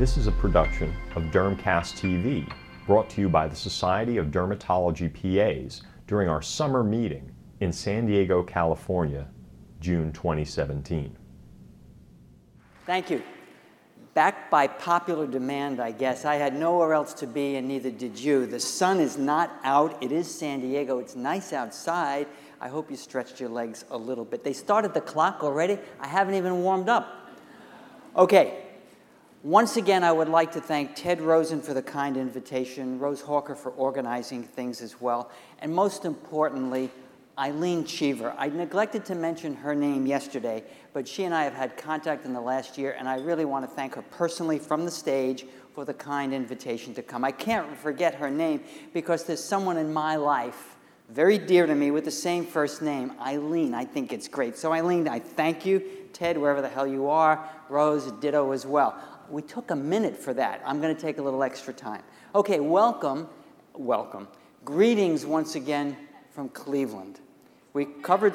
This is a production of Dermcast TV, brought to you by the Society of Dermatology PAs during our summer meeting in San Diego, California, June 2017. Thank you. Back by popular demand, I guess. I had nowhere else to be, and neither did you. The sun is not out. It is San Diego. It's nice outside. I hope you stretched your legs a little bit. They started the clock already. I haven't even warmed up. Okay, once again, I would like to thank Ted Rosen for the kind invitation, Rose Hawker for organizing things as well, and most importantly, Eileen Cheever. I neglected to mention her name yesterday, but she and I have had contact in the last year, and I really want to thank her personally from the stage for the kind invitation to come. I can't forget her name because there's someone in my life very dear to me with the same first name, Eileen. I think it's great. So, Eileen, I thank you. Ted, wherever the hell you are, Rose, ditto as well we took a minute for that. I'm going to take a little extra time. Okay, welcome, welcome. Greetings once again from Cleveland. We covered,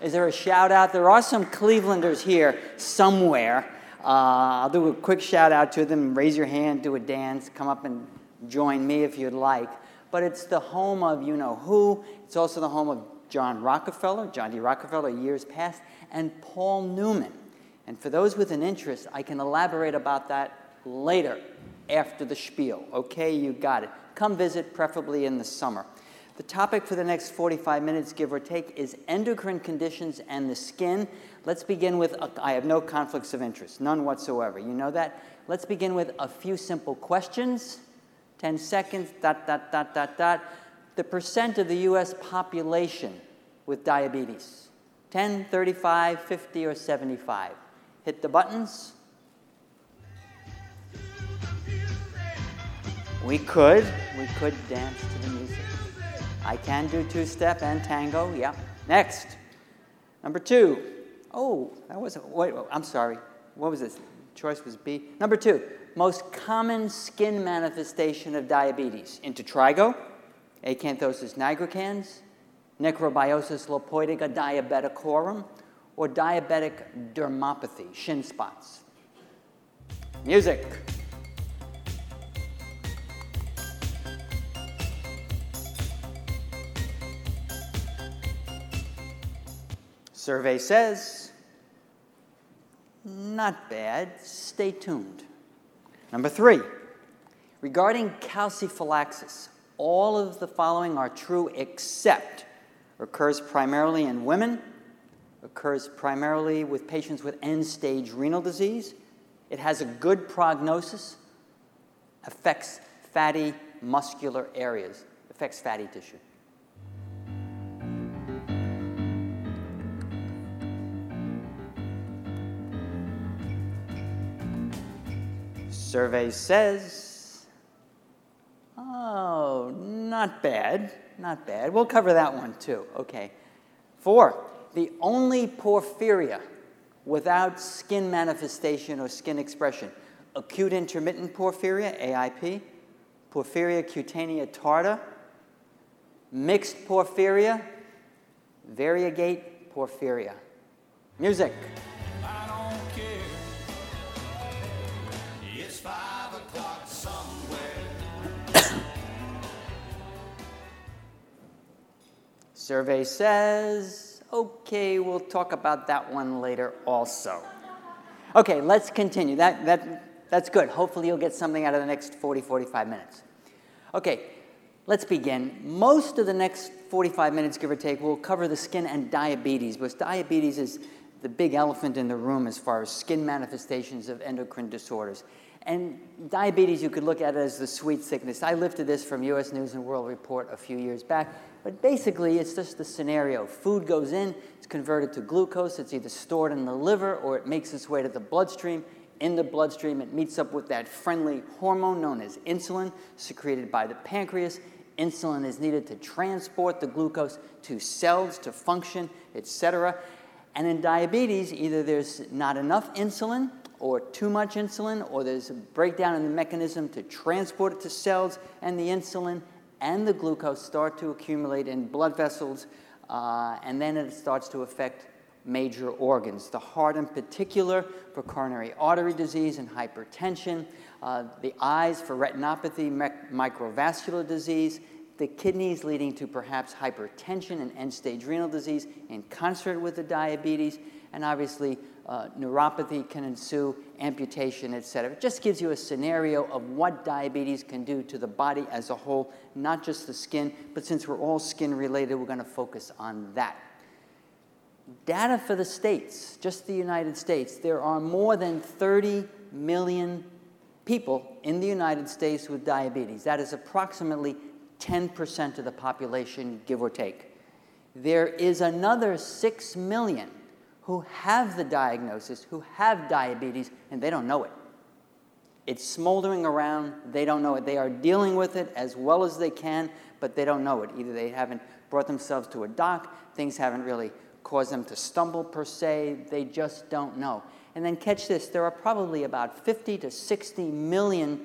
is there a shout out? There are some Clevelanders here somewhere. Uh, I'll do a quick shout out to them. Raise your hand, do a dance, come up and join me if you'd like. But it's the home of you know who. It's also the home of John Rockefeller, John D. Rockefeller, years past, and Paul Newman. And for those with an interest, I can elaborate about that later after the spiel. Okay, you got it. Come visit, preferably in the summer. The topic for the next 45 minutes, give or take, is endocrine conditions and the skin. Let's begin with I have no conflicts of interest, none whatsoever. You know that? Let's begin with a few simple questions. 10 seconds, dot, dot, dot, dot, dot. The percent of the US population with diabetes 10, 35, 50, or 75 hit the buttons. We could, we could dance to the music. I can do two step and tango, yeah. Next, number two. Oh, that wasn't, wait, I'm sorry. What was this? Choice was B. Number two, most common skin manifestation of diabetes intertrigo, acanthosis nigricans, necrobiosis lipoidica diabeticorum, or diabetic dermopathy, shin spots. Music. Survey says, not bad. Stay tuned. Number three, regarding calciphylaxis, all of the following are true except occurs primarily in women occurs primarily with patients with end stage renal disease. It has a good prognosis, affects fatty muscular areas, affects fatty tissue. Survey says, oh, not bad, not bad. We'll cover that one too. Okay. Four, the only porphyria without skin manifestation or skin expression. Acute intermittent porphyria, AIP, porphyria cutanea tarda, mixed porphyria, variegate porphyria. Music. Survey says Okay, we'll talk about that one later also. Okay, let's continue. That, that, that's good. Hopefully, you'll get something out of the next 40, 45 minutes. Okay, let's begin. Most of the next 45 minutes, give or take, will cover the skin and diabetes, because diabetes is the big elephant in the room as far as skin manifestations of endocrine disorders. And diabetes, you could look at it as the sweet sickness. I lifted this from US News and World Report a few years back. But basically, it's just the scenario. Food goes in, it's converted to glucose, it's either stored in the liver or it makes its way to the bloodstream. In the bloodstream, it meets up with that friendly hormone known as insulin, secreted by the pancreas. Insulin is needed to transport the glucose to cells to function, etc. And in diabetes, either there's not enough insulin or too much insulin, or there's a breakdown in the mechanism to transport it to cells, and the insulin and the glucose start to accumulate in blood vessels, uh, and then it starts to affect major organs. The heart, in particular, for coronary artery disease and hypertension, uh, the eyes for retinopathy, microvascular disease, the kidneys leading to perhaps hypertension and end stage renal disease in concert with the diabetes, and obviously uh, neuropathy can ensue, amputation, et cetera. It just gives you a scenario of what diabetes can do to the body as a whole, not just the skin, but since we're all skin related, we're going to focus on that. Data for the states, just the United States, there are more than 30 million people in the United States with diabetes. That is approximately 10% of the population, give or take. There is another 6 million who have the diagnosis, who have diabetes, and they don't know it. It's smoldering around, they don't know it. They are dealing with it as well as they can, but they don't know it. Either they haven't brought themselves to a doc, things haven't really caused them to stumble per se, they just don't know. And then catch this there are probably about 50 to 60 million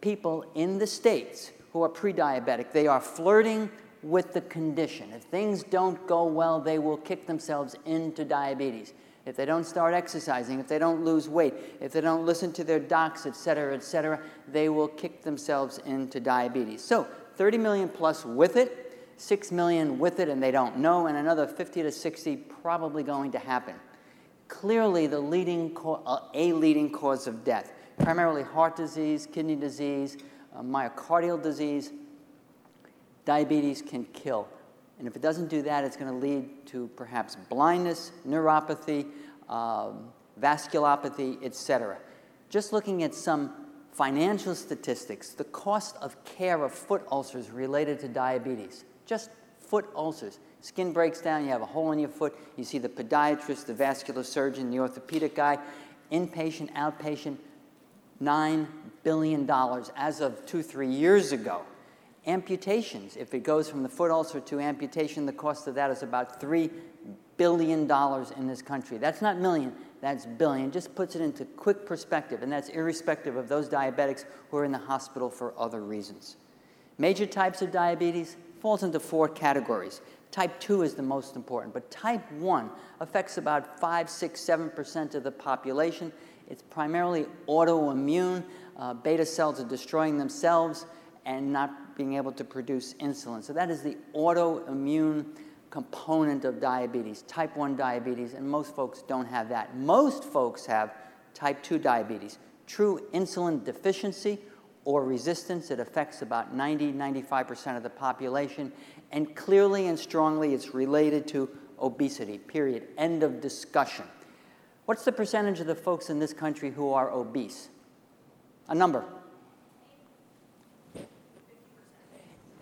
people in the States who are pre diabetic. They are flirting with the condition. If things don't go well, they will kick themselves into diabetes. If they don't start exercising, if they don't lose weight, if they don't listen to their docs, et cetera, et cetera, they will kick themselves into diabetes. So 30 million plus with it, 6 million with it and they don't know, and another 50 to 60 probably going to happen. Clearly, the leading uh, a leading cause of death, primarily heart disease, kidney disease, uh, myocardial disease, diabetes can kill. And if it doesn't do that, it's going to lead to perhaps blindness, neuropathy, um, vasculopathy, etc. Just looking at some financial statistics, the cost of care of foot ulcers related to diabetes, just foot ulcers. Skin breaks down, you have a hole in your foot, you see the podiatrist, the vascular surgeon, the orthopedic guy, inpatient, outpatient, $9 billion as of two, three years ago. Amputations, if it goes from the foot ulcer to amputation, the cost of that is about $3 billion in this country. That's not million, that's billion. Just puts it into quick perspective, and that's irrespective of those diabetics who are in the hospital for other reasons. Major types of diabetes falls into four categories. Type 2 is the most important, but type 1 affects about 5, 6, 7% of the population. It's primarily autoimmune. Uh, beta cells are destroying themselves and not being able to produce insulin. So that is the autoimmune component of diabetes, type 1 diabetes, and most folks don't have that. Most folks have type 2 diabetes, true insulin deficiency or resistance. It affects about 90, 95% of the population, and clearly and strongly it's related to obesity, period. End of discussion. What's the percentage of the folks in this country who are obese? A number.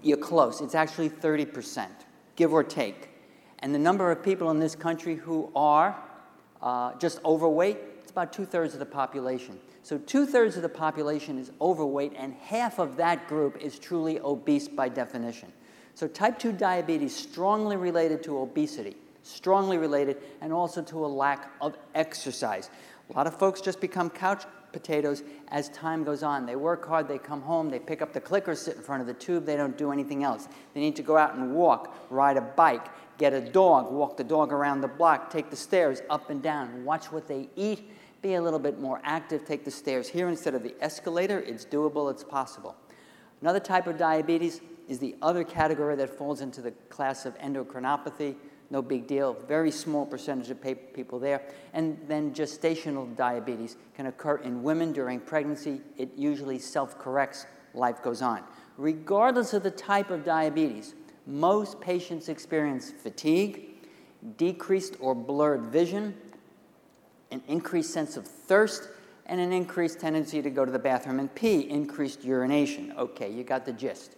You're close. It's actually 30%, give or take. And the number of people in this country who are uh, just overweight, it's about two thirds of the population. So, two thirds of the population is overweight, and half of that group is truly obese by definition. So, type 2 diabetes strongly related to obesity strongly related, and also to a lack of exercise. A lot of folks just become couch potatoes as time goes on. They work hard, they come home, they pick up the clicker, sit in front of the tube, they don't do anything else. They need to go out and walk, ride a bike, get a dog, walk the dog around the block, take the stairs up and down, watch what they eat, be a little bit more active, take the stairs here instead of the escalator. It's doable, it's possible. Another type of diabetes is the other category that falls into the class of endocrinopathy no big deal. Very small percentage of people there. And then gestational diabetes can occur in women during pregnancy. It usually self corrects, life goes on. Regardless of the type of diabetes, most patients experience fatigue, decreased or blurred vision, an increased sense of thirst, and an increased tendency to go to the bathroom and pee, increased urination. Okay, you got the gist.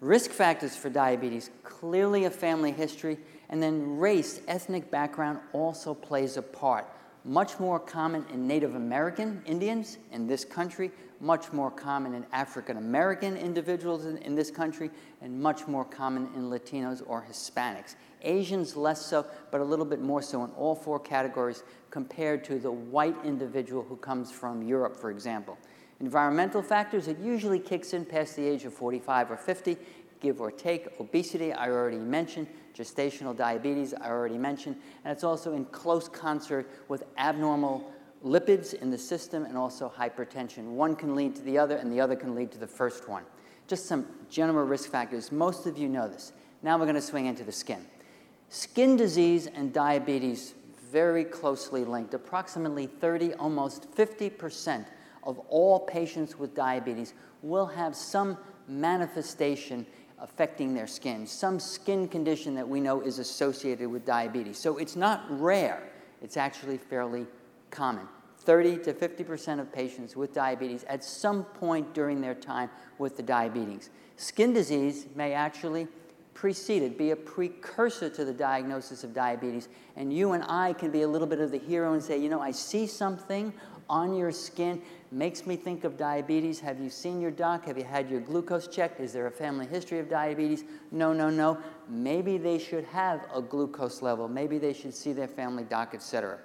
Risk factors for diabetes clearly a family history and then race, ethnic background also plays a part. Much more common in Native American Indians in this country, much more common in African American individuals in, in, this country, and much more common in Latinos or Hispanics. Asians less so, but a little bit more so in all four categories compared to the white individual who comes from Europe, for example. Environmental factors, it usually kicks in past the age of 45 or 50 give or take. Obesity, I already mentioned. Gestational diabetes, I already mentioned. And it's also in close concert with abnormal lipids in the system and also hypertension. One can lead to the other, and the other can lead to the first one. Just some general risk factors. Most of you know this. Now we're going to swing into the skin. Skin disease and diabetes very closely linked. Approximately 30, almost 50% of all patients with diabetes will have some manifestation affecting their skin, some skin condition that we know is associated with diabetes. So it's not rare, it's actually fairly common. 30 to 50% of patients with diabetes at some point during their time with the diabetes. Skin disease may actually precede it, be a precursor to the diagnosis of diabetes. And you and I can be a little bit of the hero and say, you know, I see something on your skin, makes me think of diabetes. Have you seen your doc? Have you had your glucose checked? Is there a family history of diabetes? No, no, no. Maybe they should have a glucose level. Maybe they should see their family doc, etc.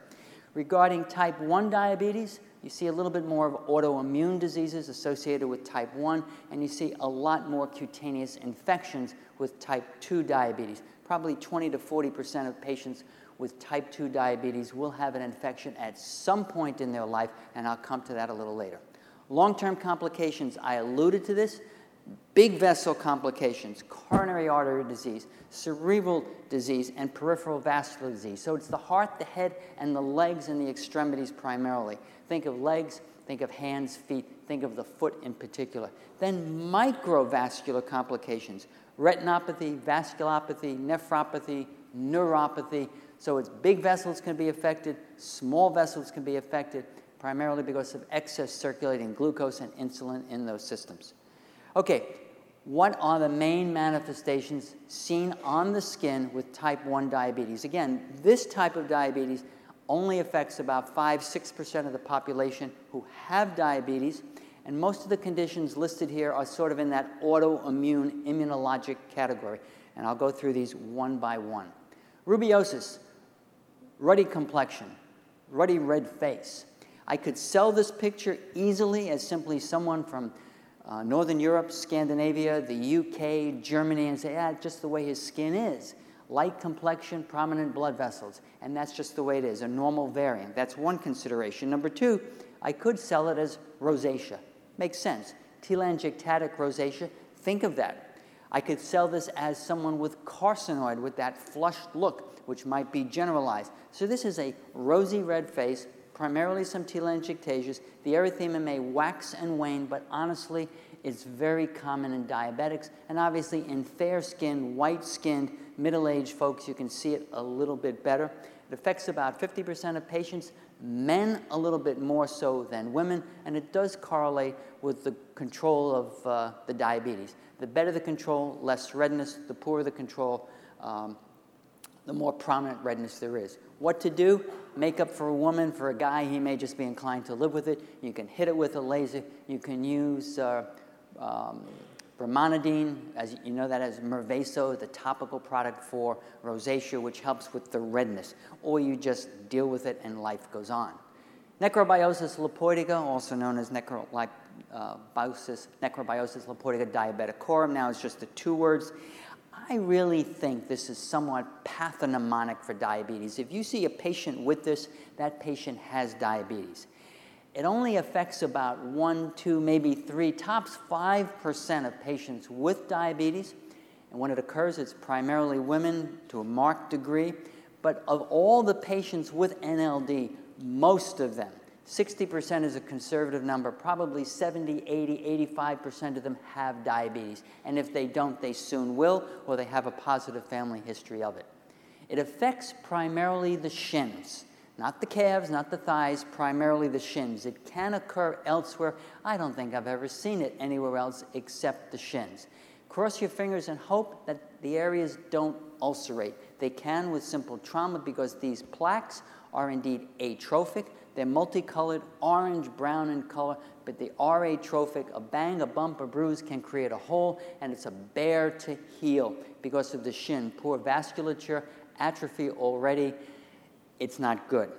Regarding type 1 diabetes, you see a little bit more of autoimmune diseases associated with type 1, and you see a lot more cutaneous infections with type 2 diabetes. Probably 20 to 40% of patients with type 2 diabetes will have an infection at some point in their life, and I'll come to that a little later. Long term complications, I alluded to this. Big vessel complications, coronary artery disease, cerebral disease, and peripheral vascular disease. So it's the heart, the head, and the legs and the extremities primarily. Think of legs, think of hands, feet, think of the foot in particular. Then microvascular complications, retinopathy, vasculopathy, nephropathy, neuropathy. So it's big vessels can be affected, small vessels can be affected, primarily because of excess circulating glucose and insulin in those systems. Okay, what are the main manifestations seen on the skin with type 1 diabetes? Again, this type of diabetes only affects about 5 6% of the population who have diabetes, and most of the conditions listed here are sort of in that autoimmune immunologic category. And I'll go through these one by one. Rubeosis, ruddy complexion, ruddy red face. I could sell this picture easily as simply someone from uh, Northern Europe, Scandinavia, the UK, Germany, and say, yeah, just the way his skin is. Light complexion, prominent blood vessels. And that's just the way it is, a normal variant. That's one consideration. Number two, I could sell it as rosacea. Makes sense. Telangiectatic rosacea, think of that. I could sell this as someone with carcinoid, with that flushed look, which might be generalized. So this is a rosy red face, primarily some telangiectasias. The erythema may wax and wane, but honestly, it's very common in diabetics. And obviously, in fair skinned, white skinned, middle aged folks, you can see it a little bit better. It affects about 50% of patients, men a little bit more so than women, and it does correlate with the control of uh, the diabetes. The better the control, less redness, the poorer the control, um, the more prominent redness there is. What to do? Makeup for a woman, for a guy, he may just be inclined to live with it. You can hit it with a laser. You can use uh, um, brimonidine, as you know that as Mirvaso, the topical product for rosacea, which helps with the redness. Or you just deal with it and life goes on. Necrobiosis lipoidica, also known as necro, biosis, necrobiosis lipoidica diabeticorum, now it's just the two words. I really think this is somewhat pathognomonic for diabetes. If you see a patient with this, that patient has diabetes. It only affects about one, two, maybe three, tops 5% of patients with diabetes. And when it occurs, it's primarily women to a marked degree. But of all the patients with NLD, most of them 60% is a conservative number. Probably 70, 80, 85% of them have diabetes. And if they don't, they soon will, or they have a positive family history of it. It affects primarily the shins, not the calves, not the thighs, primarily the shins. It can occur elsewhere. I don't think I've ever seen it anywhere else except the shins. Cross your fingers and hope that the areas don't ulcerate. They can with simple trauma because these plaques are indeed atrophic. They're multicolored, orange, brown in color, but they are atrophic. A bang, a bump, a bruise can create a hole, and it's a bear to heal because of the shin. Poor vasculature, atrophy already. It's not good.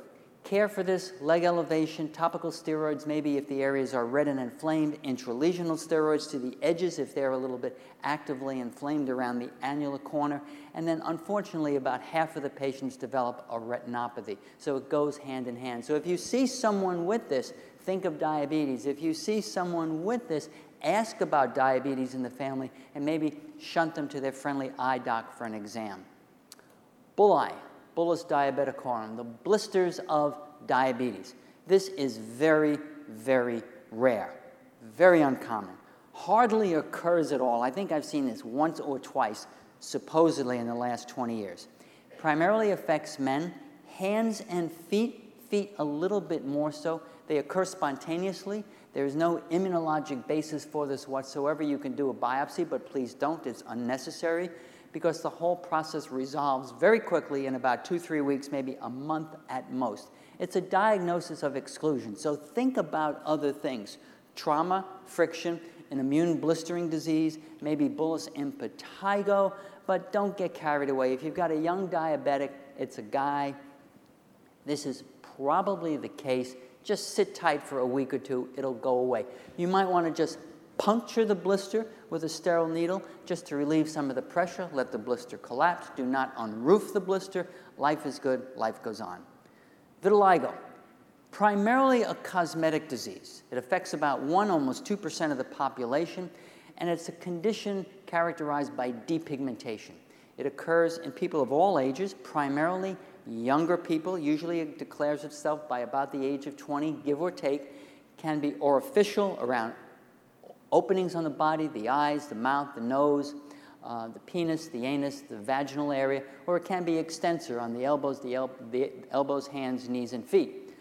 Care for this leg elevation, topical steroids, maybe if the areas are red and inflamed, intralesional steroids to the edges if they're a little bit actively inflamed around the annular corner. And then, unfortunately, about half of the patients develop a retinopathy. So it goes hand in hand. So if you see someone with this, think of diabetes. If you see someone with this, ask about diabetes in the family and maybe shunt them to their friendly eye doc for an exam. Bulleye bullous diabeticorum, the blisters of diabetes. This is very, very rare, very uncommon. Hardly occurs at all. I think I've seen this once or twice, supposedly in the last 20 years. Primarily affects men, hands and feet, feet a little bit more so. They occur spontaneously. There's no immunologic basis for this whatsoever. You can do a biopsy, but please don't, it's unnecessary because the whole process resolves very quickly in about two, three weeks, maybe a month at most. It's a diagnosis of exclusion. So think about other things trauma, friction, an immune blistering disease, maybe bullous impetigo, but don't get carried away. If you've got a young diabetic, it's a guy, this is probably the case. Just sit tight for a week or two, it'll go away. You might want to just puncture the blister with a sterile needle just to relieve some of the pressure, let the blister collapse. Do not unroof the blister. Life is good, life goes on. Vitiligo, primarily a cosmetic disease. It affects about 1, almost 2% of the population, and it's a condition characterized by depigmentation. It occurs in people of all ages, primarily younger people. Usually it declares itself by about the age of 20, give or take. Can be orificial around openings on the body, the eyes, the mouth, the nose, uh, the penis, the anus, the vaginal area, or it can be extensor on the elbows, the, el- the elbows, hands, knees, and feet.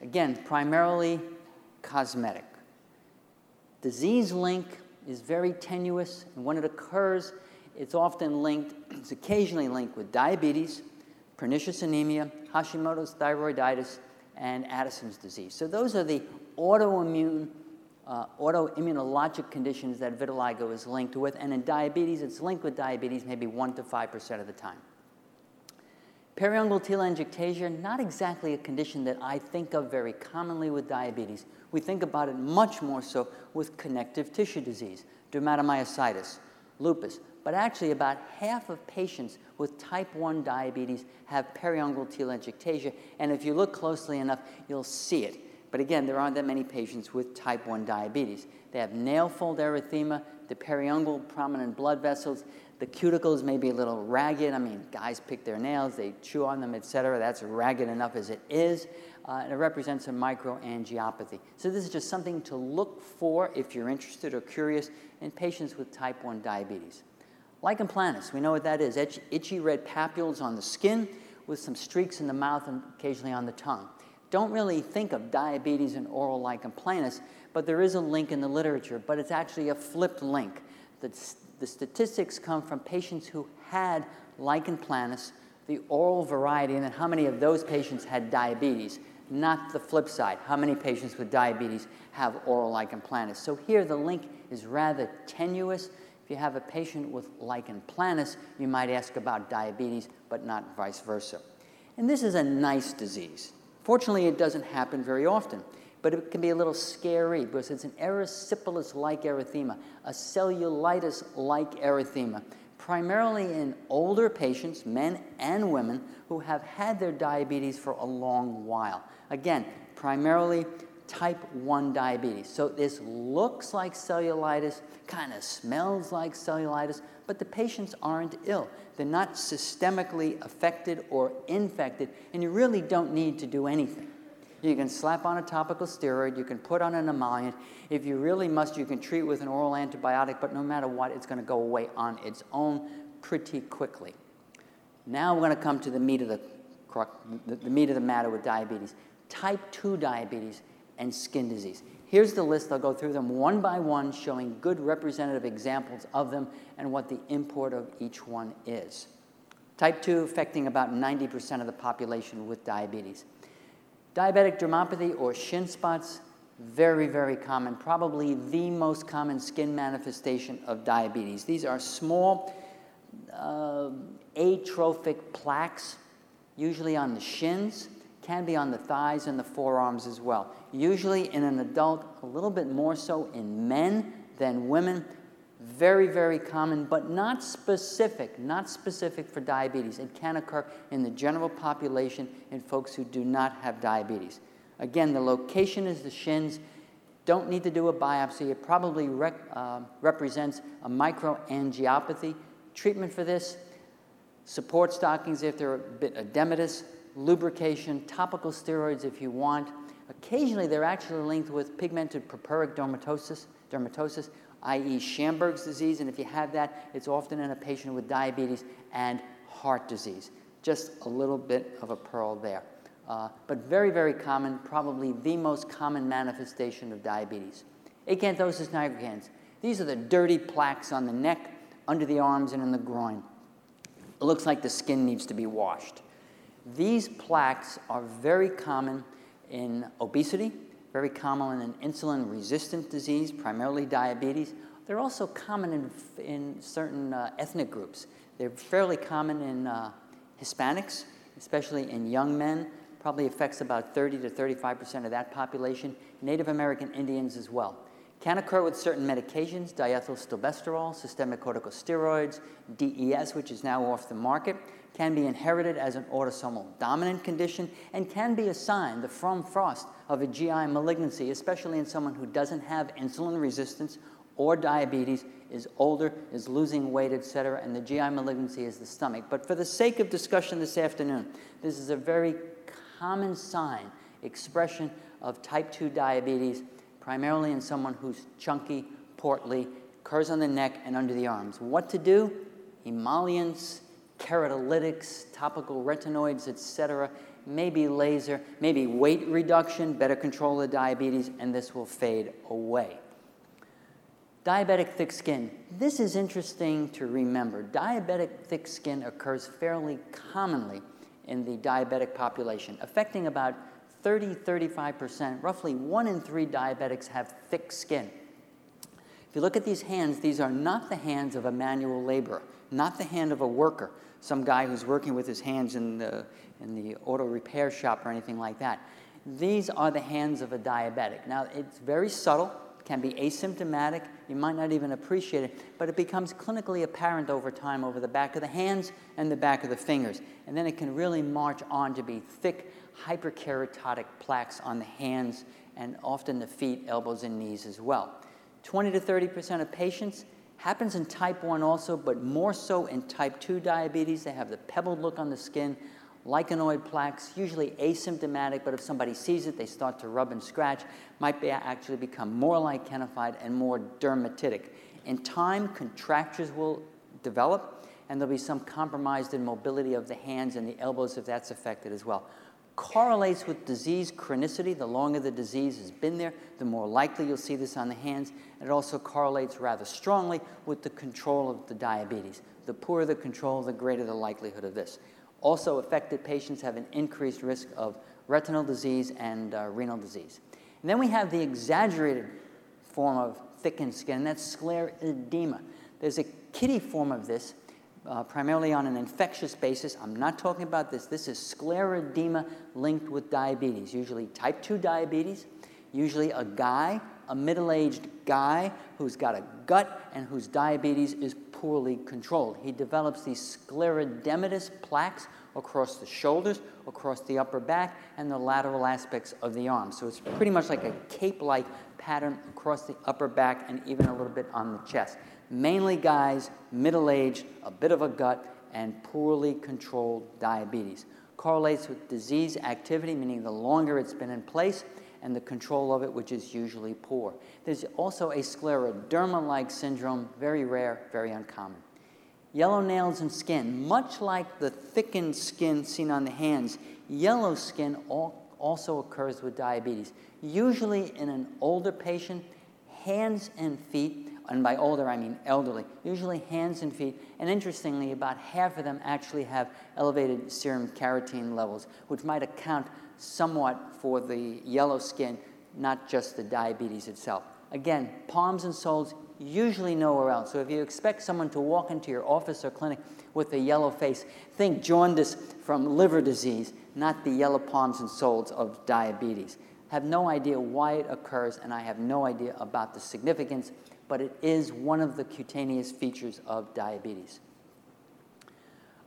Again, primarily cosmetic. Disease link is very tenuous, and when it occurs, it's often linked, it's occasionally linked with diabetes, pernicious anemia, Hashimoto's thyroiditis, and Addison's disease. So those are the autoimmune uh, autoimmunologic conditions that vitiligo is linked with. And in diabetes, it's linked with diabetes maybe 1% to 5% of the time. Periungual telangiectasia, not exactly a condition that I think of very commonly with diabetes. We think about it much more so with connective tissue disease, dermatomyositis, lupus. But actually, about half of patients with type 1 diabetes have periungual telangiectasia. And if you look closely enough, you'll see it. But again, there aren't that many patients with type 1 diabetes. They have nail fold erythema, the periungual prominent blood vessels, the cuticles may be a little ragged. I mean, guys pick their nails, they chew on them, etc. That's ragged enough as it is. Uh, and it represents a microangiopathy. So this is just something to look for if you're interested or curious in patients with type 1 diabetes. Lichen planus, we know what that is. Itchy, itchy red papules on the skin with some streaks in the mouth and occasionally on the tongue don't really think of diabetes and oral lichen planus, but there is a link in the literature, but it's actually a flipped link. The, the statistics come from patients who had lichen planus, the oral variety, and then how many of those patients had diabetes, not the flip side. How many patients with diabetes have oral lichen planus? So here the link is rather tenuous. If you have a patient with lichen planus, you might ask about diabetes, but not vice versa. And this is a nice disease. Fortunately, it doesn't happen very often, but it can be a little scary because it's an erysipelas like erythema, a cellulitis like erythema, primarily in older patients, men and women, who have had their diabetes for a long while. Again, primarily type 1 diabetes. So this looks like cellulitis, kind of smells like cellulitis, but the patients aren't ill. They're not systemically affected or infected, and you really don't need to do anything. You can slap on a topical steroid, you can put on an emollient. If you really must, you can treat with an oral antibiotic, but no matter what, it's going to go away on its own pretty quickly. Now we're going to come to the meat of the, the meat of the matter with diabetes. Type 2 diabetes and skin disease. Here's the list. I'll go through them one by one, showing good representative examples of them and what the import of each one is. Type 2 affecting about 90% of the population with diabetes. Diabetic dermopathy or shin spots, very, very common, probably the most common skin manifestation of diabetes. These are small uh, atrophic plaques, usually on the shins can be on the thighs and the forearms as well. Usually in an adult, a little bit more so in men than women. Very, very common, but not specific, not specific for diabetes. It can occur in the general population in folks who do not have diabetes. Again, the location is the shins. Don't need to do a biopsy. It probably rec, uh, represents a microangiopathy. Treatment for this support stockings if they're a bit edematous, lubrication, topical steroids if you want. Occasionally, they're actually linked with pigmented purpuric dermatosis, dermatosis i.e., Schamberg's disease, and if you have that, it's often in a patient with diabetes and heart disease. Just a little bit of a pearl there. Uh, but very, very common, probably the most common manifestation of diabetes. Acanthosis nigricans. These are the dirty plaques on the neck, under the arms, and in the groin. It looks like the skin needs to be washed. These plaques are very common in obesity, very common in an insulin resistant disease, primarily diabetes. They're also common in, in certain uh, ethnic groups. They're fairly common in uh, Hispanics, especially in young men. Probably affects about 30 to 35% of that population. Native American Indians as well. Can occur with certain medications, diethylstilbestrol, systemic corticosteroids, DES, which is now off the market, can be inherited as an autosomal dominant condition, and can be a sign, the from frost, of a GI malignancy, especially in someone who doesn't have insulin resistance or diabetes, is older, is losing weight, etc., and the GI malignancy is the stomach. But for the sake of discussion this afternoon, this is a very common sign, expression of type 2 diabetes primarily in someone who's chunky, portly, occurs on the neck and under the arms. What to do? Emollients, keratolytics, topical retinoids, etc., maybe laser, maybe weight reduction, better control of diabetes, and this will fade away. Diabetic thick skin. This is interesting to remember. Diabetic thick skin occurs fairly commonly in the diabetic population, affecting about 30, 35%, roughly one in three diabetics have thick skin. If you look at these hands, these are not the hands of a manual laborer, not the hand of a worker, some guy who's working with his hands in the, in the auto repair shop or anything like that. These are the hands of a diabetic. Now, it's very subtle, can be asymptomatic, you might not even appreciate it, but it becomes clinically apparent over time over the back of the hands and the back of the fingers. And then it can really march on to be thick, hyperkeratotic plaques on the hands and often the feet, elbows, and knees as well. 20 to 30% of patients happens in type 1 also, but more so in type 2 diabetes. They have the pebbled look on the skin, lichenoid plaques, usually asymptomatic, but if somebody sees it, they start to rub and scratch, might be actually become more lichenified and more dermatitic. In time, contractures will develop, and there'll be some compromised in mobility of the hands and the elbows if that's affected as well correlates with disease chronicity. The longer the disease has been there, the more likely you'll see this on the hands. And it also correlates rather strongly with the control of the diabetes. The poorer the control, the greater the likelihood of this. Also, affected patients have an increased risk of retinal disease and uh, renal disease. And then we have the exaggerated form of thickened skin, and that's sclerodema. There's a kitty form of this uh, primarily on an infectious basis. I'm not talking about this. This is sclerodema linked with diabetes, usually type 2 diabetes, usually a guy, a middle aged guy who's got a gut and whose diabetes is poorly controlled. He develops these sclerodematous plaques across the shoulders, across the upper back, and the lateral aspects of the arms. So it's pretty much like a cape like pattern across the upper back and even a little bit on the chest mainly guys, middle aged, a bit of a gut, and poorly controlled diabetes. Correlates with disease activity, meaning the longer it's been in place, and the control of it, which is usually poor. There's also a scleroderma like syndrome, very rare, very uncommon. Yellow nails and skin, much like the thickened skin seen on the hands, yellow skin also occurs with diabetes. Usually in an older patient, hands and feet and by older I mean elderly, usually hands and feet. And interestingly, about half of them actually have elevated serum carotene levels, which might account somewhat for the yellow skin, not just the diabetes itself. Again, palms and soles, usually nowhere else. So if you expect someone to walk into your office or clinic with a yellow face, think jaundice from liver disease, not the yellow palms and soles of diabetes. Have no idea why it occurs, and I have no idea about the significance, but it is one of the cutaneous features of diabetes.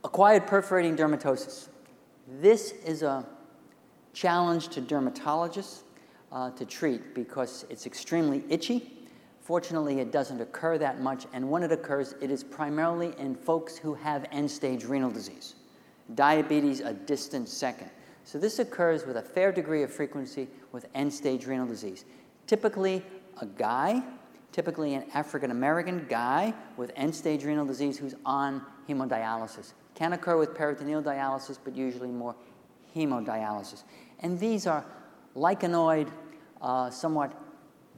Acquired perforating dermatosis. This is a challenge to dermatologists uh, to treat because it's extremely itchy. Fortunately, it doesn't occur that much, and when it occurs, it is primarily in folks who have end stage renal disease. Diabetes, a distant second. So, this occurs with a fair degree of frequency with end stage renal disease. Typically, a guy, typically an African American guy with end stage renal disease who's on hemodialysis. Can occur with peritoneal dialysis, but usually more hemodialysis. And these are lichenoid, uh, somewhat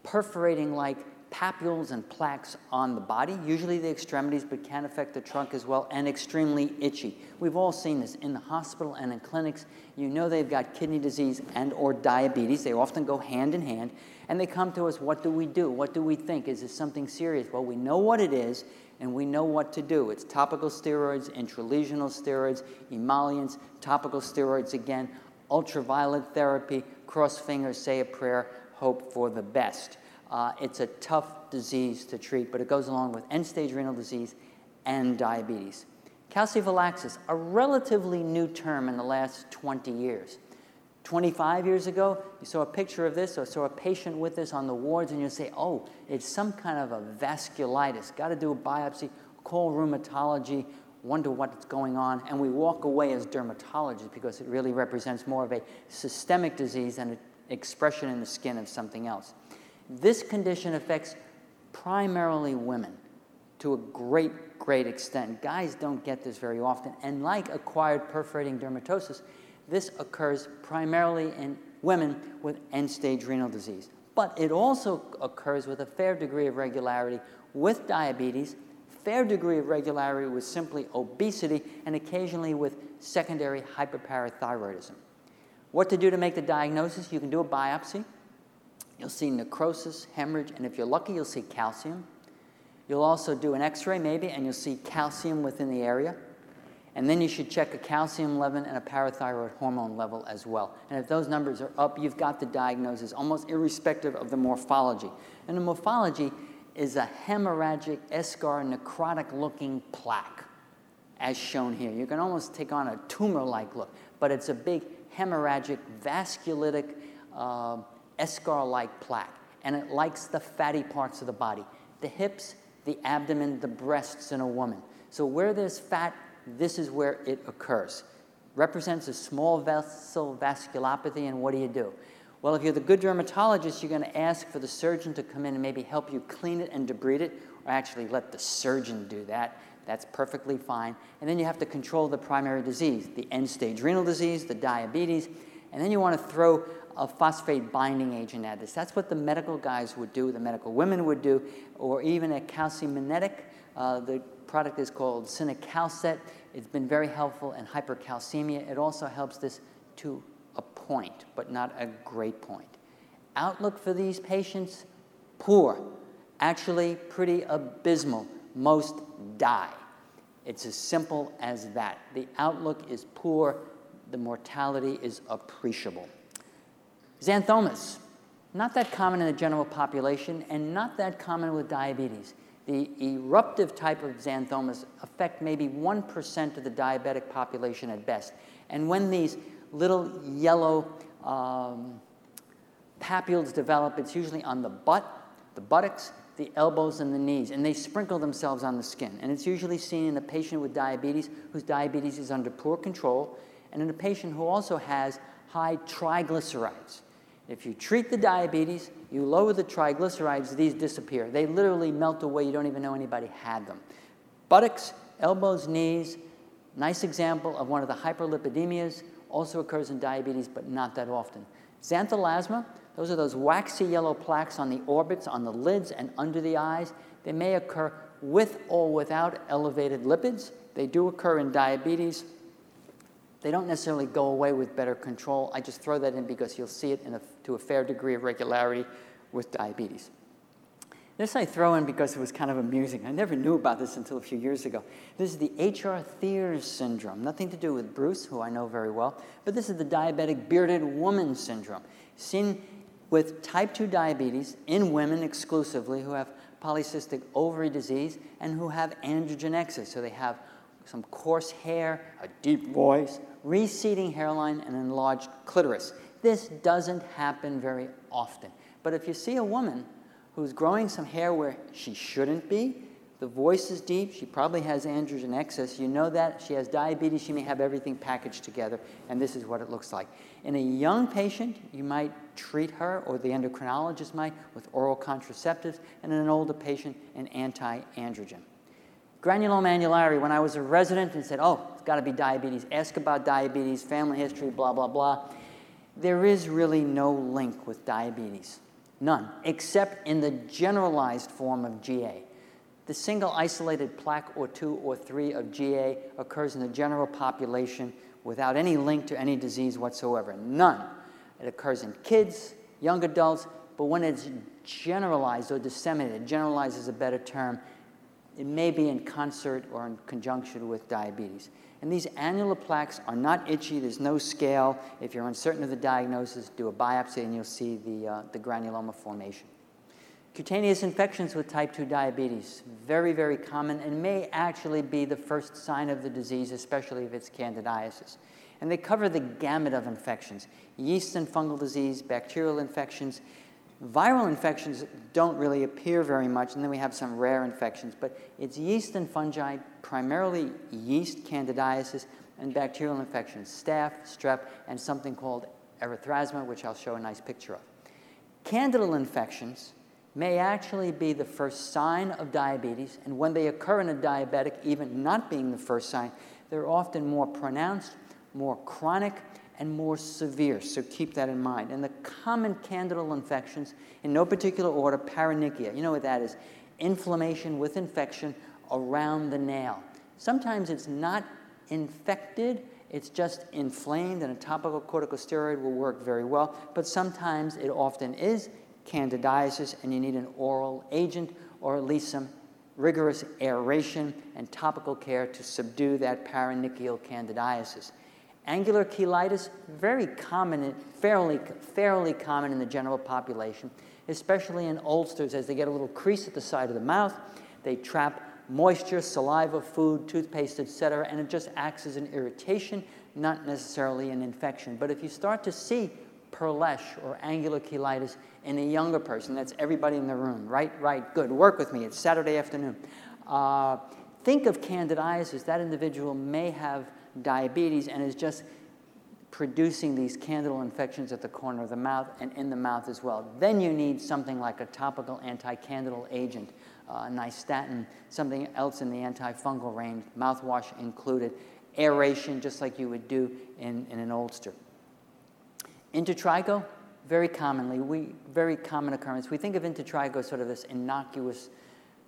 perforating like papules and plaques on the body, usually the extremities, but can affect the trunk as well, and extremely itchy. We've all seen this in the hospital and in clinics. You know they've got kidney disease and or diabetes. They often go hand in hand, and they come to us, what do we do? What do we think? Is this something serious? Well, we know what it is, and we know what to do. It's topical steroids, intralesional steroids, emollients, topical steroids again, ultraviolet therapy, cross fingers, say a prayer, hope for the best. Uh, it's a tough disease to treat, but it goes along with end stage renal disease and diabetes. Calciphylaxis, a relatively new term in the last 20 years. 25 years ago, you saw a picture of this or saw a patient with this on the wards, and you say, oh, it's some kind of a vasculitis. Got to do a biopsy, call rheumatology, wonder what's going on, and we walk away as dermatologists because it really represents more of a systemic disease than an expression in the skin of something else. This condition affects primarily women to a great, great extent. Guys don't get this very often, and like acquired perforating dermatosis, this occurs primarily in women with end stage renal disease. But it also occurs with a fair degree of regularity with diabetes, fair degree of regularity with simply obesity, and occasionally with secondary hyperparathyroidism. What to do to make the diagnosis? You can do a biopsy. You'll see necrosis, hemorrhage, and if you're lucky, you'll see calcium. You'll also do an x ray, maybe, and you'll see calcium within the area. And then you should check a calcium level and a parathyroid hormone level as well. And if those numbers are up, you've got the diagnosis, almost irrespective of the morphology. And the morphology is a hemorrhagic, eschar, necrotic looking plaque, as shown here. You can almost take on a tumor like look, but it's a big hemorrhagic, vasculitic, uh, eschar like plaque. And it likes the fatty parts of the body the hips, the abdomen, the breasts in a woman. So, where there's fat, this is where it occurs. Represents a small vessel vasculopathy, and what do you do? Well, if you're the good dermatologist, you're going to ask for the surgeon to come in and maybe help you clean it and debride it, or actually let the surgeon do that. That's perfectly fine. And then you have to control the primary disease, the end stage renal disease, the diabetes, and then you want to throw a phosphate binding agent at this. That's what the medical guys would do, the medical women would do, or even a calcimimetic. Uh, the product is called Cinacalcet. It's been very helpful in hypercalcemia. It also helps this to a point, but not a great point. Outlook for these patients poor, actually pretty abysmal. Most die. It's as simple as that. The outlook is poor, the mortality is appreciable. Xanthomas, not that common in the general population and not that common with diabetes. The eruptive type of xanthomas affect maybe 1% of the diabetic population at best. And when these little yellow um, papules develop, it's usually on the butt, the buttocks, the elbows, and the knees, and they sprinkle themselves on the skin. And it's usually seen in a patient with diabetes whose diabetes is under poor control, and in a patient who also has high triglycerides. If you treat the diabetes, you lower the triglycerides, these disappear. They literally melt away. You don't even know anybody had them. Buttocks, elbows, knees, nice example of one of the hyperlipidemias, also occurs in diabetes, but not that often. Xanthelasma, those are those waxy yellow plaques on the orbits, on the lids, and under the eyes. They may occur with or without elevated lipids. They do occur in diabetes. They don't necessarily go away with better control. I just throw that in because you'll see it in a, to a fair degree of regularity with diabetes. This I throw in because it was kind of amusing. I never knew about this until a few years ago. This is the Achard-Thiers syndrome. Nothing to do with Bruce, who I know very well, but this is the diabetic bearded woman syndrome, seen with type 2 diabetes in women exclusively who have polycystic ovary disease and who have androgen excess. So they have some coarse hair, a deep voice, receding hairline, and enlarged clitoris. This doesn't happen very often. But if you see a woman who's growing some hair where she shouldn't be. The voice is deep. She probably has androgen excess. You know that. She has diabetes. She may have everything packaged together, and this is what it looks like. In a young patient, you might treat her, or the endocrinologist might, with oral contraceptives, and in an older patient, an anti androgen. Granuloma annulare, when I was a resident and said, oh, it's got to be diabetes, ask about diabetes, family history, blah, blah, blah. There is really no link with diabetes. None, except in the generalized form of GA. The single isolated plaque or two or three of GA occurs in the general population without any link to any disease whatsoever. None. It occurs in kids, young adults, but when it's generalized or disseminated, generalized is a better term, it may be in concert or in conjunction with diabetes. And these annular plaques are not itchy, there's no scale. If you're uncertain of the diagnosis, do a biopsy and you'll see the, uh, the granuloma formation. Cutaneous infections with type 2 diabetes, very, very common and may actually be the first sign of the disease, especially if it's candidiasis. And they cover the gamut of infections yeast and fungal disease, bacterial infections, Viral infections don't really appear very much, and then we have some rare infections, but it's yeast and fungi, primarily yeast candidiasis, and bacterial infections, staph, strep, and something called erythrasma, which I'll show a nice picture of. Candidal infections may actually be the first sign of diabetes, and when they occur in a diabetic, even not being the first sign, they're often more pronounced, more chronic, and more severe, so keep that in mind. And the common candidal infections, in no particular order, paronychia. You know what that is? Inflammation with infection around the nail. Sometimes it's not infected, it's just inflamed, and a topical corticosteroid will work very well. But sometimes it often is candidiasis, and you need an oral agent or at least some rigorous aeration and topical care to subdue that paronychial candidiasis. Angular cheilitis, very common, fairly, fairly common in the general population, especially in oldsters as they get a little crease at the side of the mouth. They trap moisture, saliva, food, toothpaste, etc., and it just acts as an irritation, not necessarily an infection. But if you start to see perlèche or angular cheilitis in a younger person, that's everybody in the room, right? Right, good. Work with me. It's Saturday afternoon. Uh, think of candidiasis. That individual may have diabetes and is just producing these candidal infections at the corner of the mouth and in the mouth as well. Then you need something like a topical anti-candidal agent, uh, nystatin, something else in the antifungal range, mouthwash included, aeration just like you would do in, in an oldster. Intertrigo, very commonly, we, very common occurrence. We think of intertrigo sort of this innocuous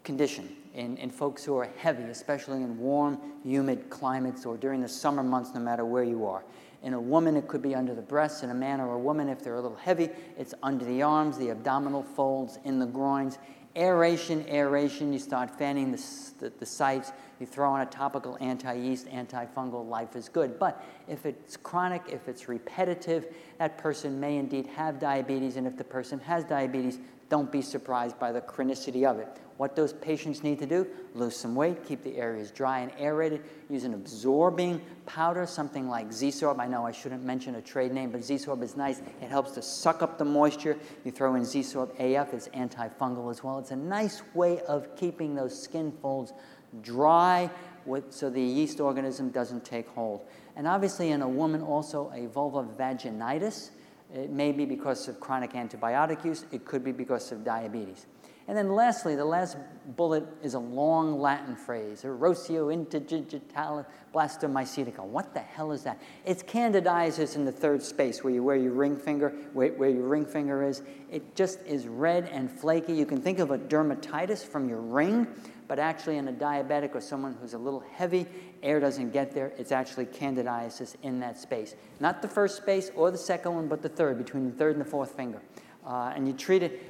condition in, in folks who are heavy, especially in warm, humid climates or during the summer months, no matter where you are. In a woman, it could be under the breasts. In a man or a woman, if they're a little heavy, it's under the arms, the abdominal folds, in the groins. Aeration, aeration, you start fanning the, the, the sites, you throw on a topical anti yeast, antifungal, life is good. But if it's chronic, if it's repetitive, that person may indeed have diabetes, and if the person has diabetes, don't be surprised by the chronicity of it. What those patients need to do, lose some weight, keep the areas dry and aerated, use an absorbing powder, something like Zeasorb. I know I shouldn't mention a trade name, but Zeasorb is nice. It helps to suck up the moisture. You throw in Zeasorb AF, it's antifungal as well. It's a nice way of keeping those skin folds dry with, so the yeast organism doesn't take hold. And obviously in a woman also a vulvar vaginitis, it may be because of chronic antibiotic use. It could be because of diabetes. And then lastly, the last bullet is a long Latin phrase, erosio interdigitalis blastomycetica. What the hell is that? It's candidiasis in the third space where you wear your ring finger, where, where your ring finger is. It just is red and flaky. You can think of a dermatitis from your ring, but actually in a diabetic or someone who's a little heavy, air doesn't get there. It's actually candidiasis in that space. Not the first space or the second one, but the third, between the third and the fourth finger. Uh, and you treat it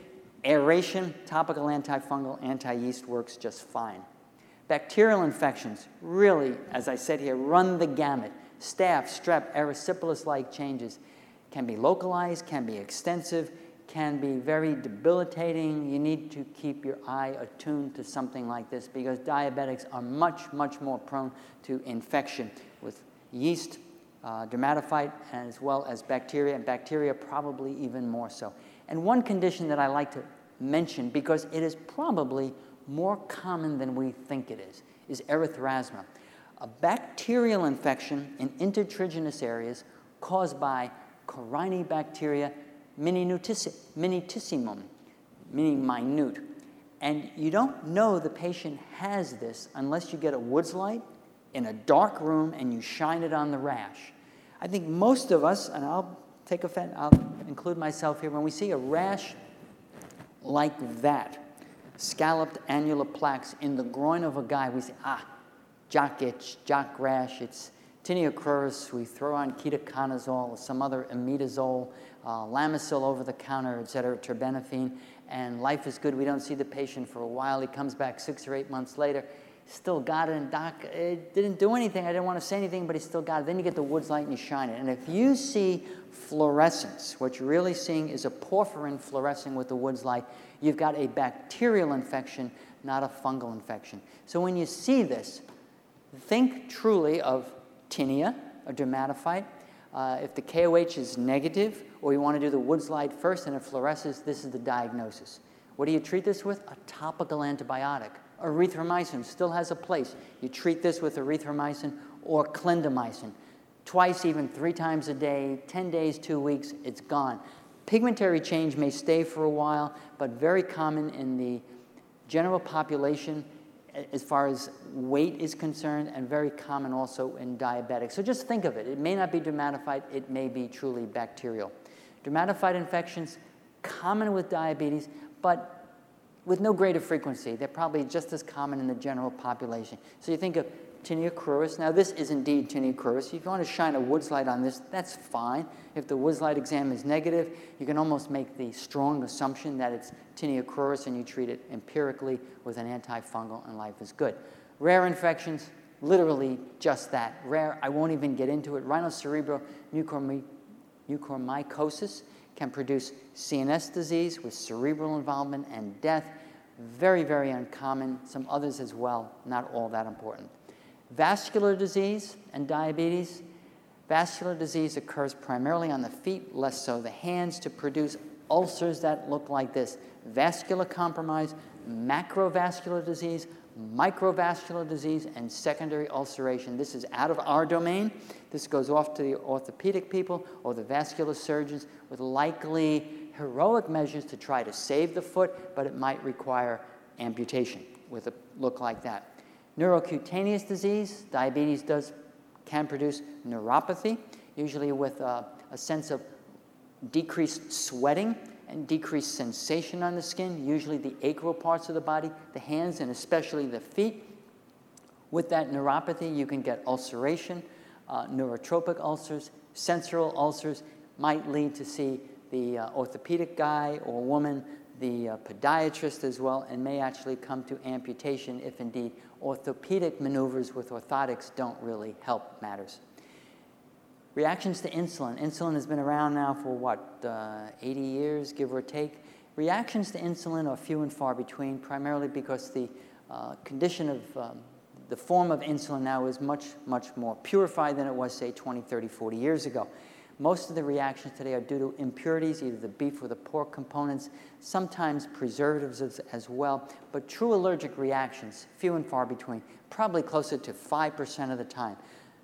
Aeration, topical antifungal, anti-yeast works just fine. Bacterial infections really, as I said here, run the gamut. Staph, strep, erysipelas-like changes can be localized, can be extensive, can be very debilitating. You need to keep your eye attuned to something like this because diabetics are much, much more prone to infection with yeast, uh, dermatophyte, as well as bacteria, and bacteria probably even more so. And one condition that I like to mention, because it is probably more common than we think it is, is erythrasma, a bacterial infection in intertriginous areas caused by Corynebacteria minutissimum, meaning minute. And you don't know the patient has this unless you get a woods light in a dark room and you shine it on the rash. I think most of us, and I'll take offense, I'll include myself here, when we see a rash like that, scalloped annular plaques in the groin of a guy, we say, ah, jock itch, jock rash, it's tinea cruris, we throw on ketoconazole or some other imidazole, uh, Lamisil over the counter, et cetera, terbinafine, and life is good. We don't see the patient for a while. He comes back six or eight months later, still got it, and doc, it didn't do anything. I didn't want to say anything, but he still got it. Then you get the woods light and you shine it. And if you see fluorescence, what you're really seeing is a porphyrin fluorescing with the woods light, you've got a bacterial infection, not a fungal infection. So when you see this, think truly of tinea, a dermatophyte. Uh, if the KOH is negative, or you want to do the Woods light first and it fluoresces, this is the diagnosis. What do you treat this with? A topical antibiotic. Erythromycin still has a place. You treat this with erythromycin or clindamycin. Twice, even three times a day, 10 days, two weeks, it's gone. Pigmentary change may stay for a while, but very common in the general population as far as weight is concerned, and very common also in diabetics. So just think of it. It may not be dermatophyte, it may be truly bacterial. Dermatophyte infections, common with diabetes, but with no greater frequency. They're probably just as common in the general population. So you think of tinea cruris. Now, this is indeed tinea cruris. If you want to shine a Woods light on this, that's fine. If the Woods light exam is negative, you can almost make the strong assumption that it's tinea cruris and you treat it empirically with an antifungal and life is good. Rare infections, literally just that. Rare, I won't even get into it. Rhinocerebral mucormycosis can produce CNS disease with cerebral involvement and death. Very, very uncommon. Some others as well, not all that important. Vascular disease and diabetes. Vascular disease occurs primarily on the feet, less so the hands, to produce ulcers that look like this vascular compromise, macrovascular disease, microvascular disease, and secondary ulceration. This is out of our domain. This goes off to the orthopedic people or the vascular surgeons with likely heroic measures to try to save the foot, but it might require amputation with a look like that. Neurocutaneous disease, diabetes does, can produce neuropathy, usually with a, a sense of decreased sweating and decreased sensation on the skin, usually the acral parts of the body, the hands, and especially the feet. With that neuropathy, you can get ulceration, uh, neurotropic ulcers, sensorial ulcers, might lead to see the uh, orthopedic guy or woman, the uh, podiatrist as well, and may actually come to amputation if indeed orthopedic maneuvers with orthotics don't really help matters. Reactions to insulin. Insulin has been around now for what, uh, 80 years, give or take. Reactions to insulin are few and far between, primarily because the uh, condition of um, the form of insulin now is much, much more purified than it was, say, 20, 30, 40 years ago. Most of the reactions today are due to impurities, either the beef or the pork components, sometimes preservatives as, as, well, but true allergic reactions, few and far between, probably closer to 5% of the time.